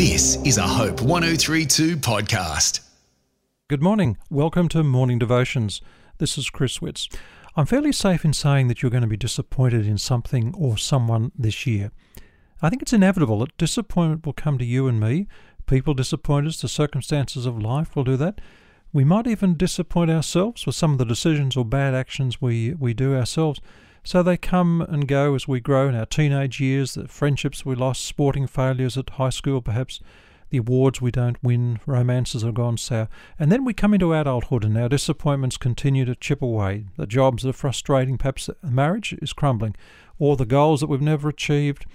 This is a Hope 1032 podcast. Good morning. Welcome to Morning Devotions. This is Chris Witts. I'm fairly safe in saying that you're going to be disappointed in something or someone this year. I think it's inevitable that disappointment will come to you and me. People disappoint us, the circumstances of life will do that. We might even disappoint ourselves with some of the decisions or bad actions we, we do ourselves. So they come and go as we grow in our teenage years, the friendships we lost, sporting failures at high school, perhaps the awards we don't win, romances have gone sour. And then we come into adulthood and our disappointments continue to chip away. The jobs are frustrating, perhaps the marriage is crumbling, or the goals that we've never achieved,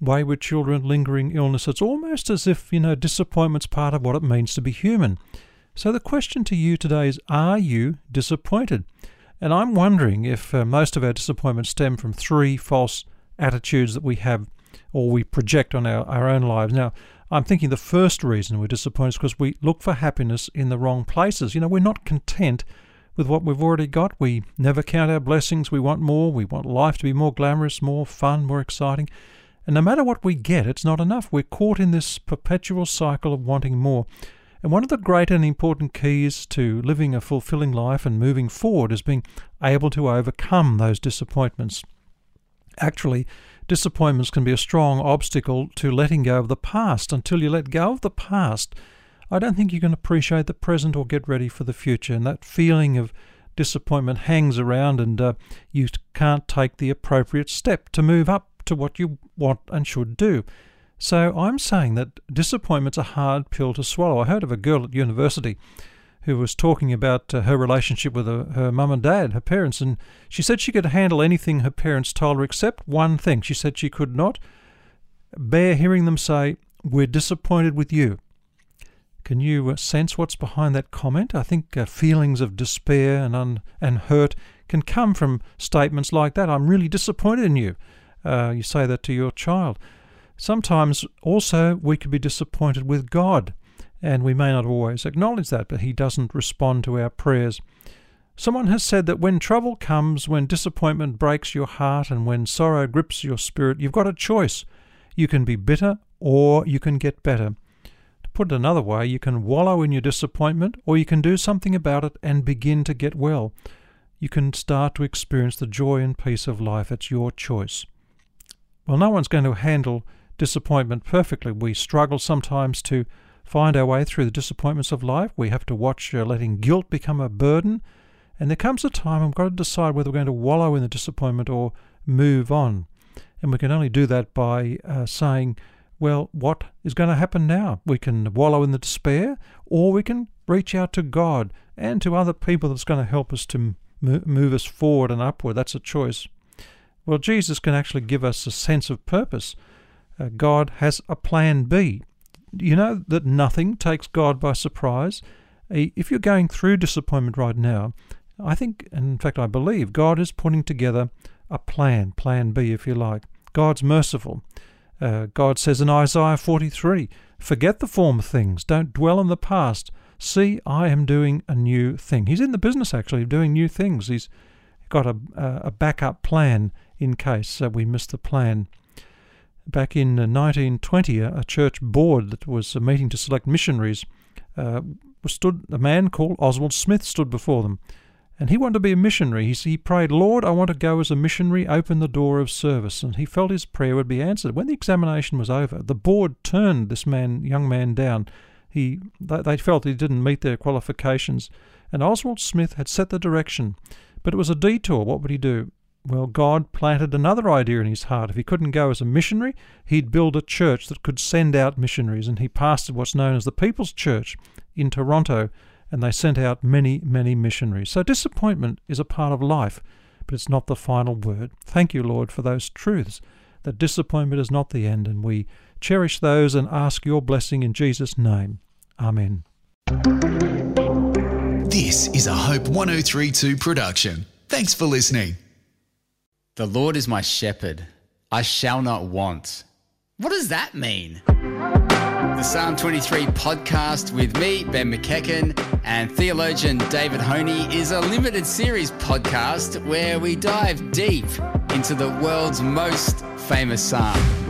wayward children, lingering illness. It's almost as if, you know, disappointment's part of what it means to be human. So the question to you today is Are you disappointed? And I'm wondering if uh, most of our disappointments stem from three false attitudes that we have or we project on our, our own lives. Now, I'm thinking the first reason we're disappointed is because we look for happiness in the wrong places. You know, we're not content with what we've already got. We never count our blessings. We want more. We want life to be more glamorous, more fun, more exciting. And no matter what we get, it's not enough. We're caught in this perpetual cycle of wanting more. And one of the great and important keys to living a fulfilling life and moving forward is being able to overcome those disappointments. Actually, disappointments can be a strong obstacle to letting go of the past. Until you let go of the past, I don't think you can appreciate the present or get ready for the future. And that feeling of disappointment hangs around, and uh, you can't take the appropriate step to move up to what you want and should do. So I'm saying that disappointment's a hard pill to swallow. I heard of a girl at university who was talking about uh, her relationship with her, her mum and dad, her parents, and she said she could handle anything her parents told her except one thing. She said she could not bear hearing them say, We're disappointed with you. Can you uh, sense what's behind that comment? I think uh, feelings of despair and, un- and hurt can come from statements like that. I'm really disappointed in you. Uh, you say that to your child. Sometimes also we could be disappointed with God, and we may not always acknowledge that, but He doesn't respond to our prayers. Someone has said that when trouble comes, when disappointment breaks your heart, and when sorrow grips your spirit, you've got a choice. You can be bitter or you can get better. To put it another way, you can wallow in your disappointment or you can do something about it and begin to get well. You can start to experience the joy and peace of life. It's your choice. Well, no one's going to handle disappointment perfectly. We struggle sometimes to find our way through the disappointments of life. We have to watch uh, letting guilt become a burden. And there comes a time we've got to decide whether we're going to wallow in the disappointment or move on. And we can only do that by uh, saying, well, what is going to happen now? We can wallow in the despair, or we can reach out to God and to other people that's going to help us to move us forward and upward. That's a choice. Well, Jesus can actually give us a sense of purpose God has a plan B. You know that nothing takes God by surprise. If you're going through disappointment right now, I think, and in fact, I believe, God is putting together a plan, plan B, if you like. God's merciful. Uh, God says in Isaiah 43 Forget the former things, don't dwell on the past. See, I am doing a new thing. He's in the business, actually, of doing new things. He's got a, a backup plan in case uh, we miss the plan. Back in 1920, uh, a church board that was uh, meeting to select missionaries uh, stood a man called Oswald Smith stood before them, and he wanted to be a missionary. He, he prayed, "Lord, I want to go as a missionary. Open the door of service." And he felt his prayer would be answered. When the examination was over, the board turned this man, young man, down. He they, they felt he didn't meet their qualifications, and Oswald Smith had set the direction, but it was a detour. What would he do? Well, God planted another idea in his heart. If he couldn't go as a missionary, he'd build a church that could send out missionaries, and he pastored what's known as the People's Church in Toronto, and they sent out many, many missionaries. So disappointment is a part of life, but it's not the final word. Thank you, Lord, for those truths. That disappointment is not the end, and we cherish those and ask your blessing in Jesus' name. Amen. This is a Hope 1032 production. Thanks for listening. The Lord is my shepherd, I shall not want. What does that mean? The Psalm 23 podcast with me, Ben McEachen, and theologian David Honey is a limited series podcast where we dive deep into the world's most famous psalm.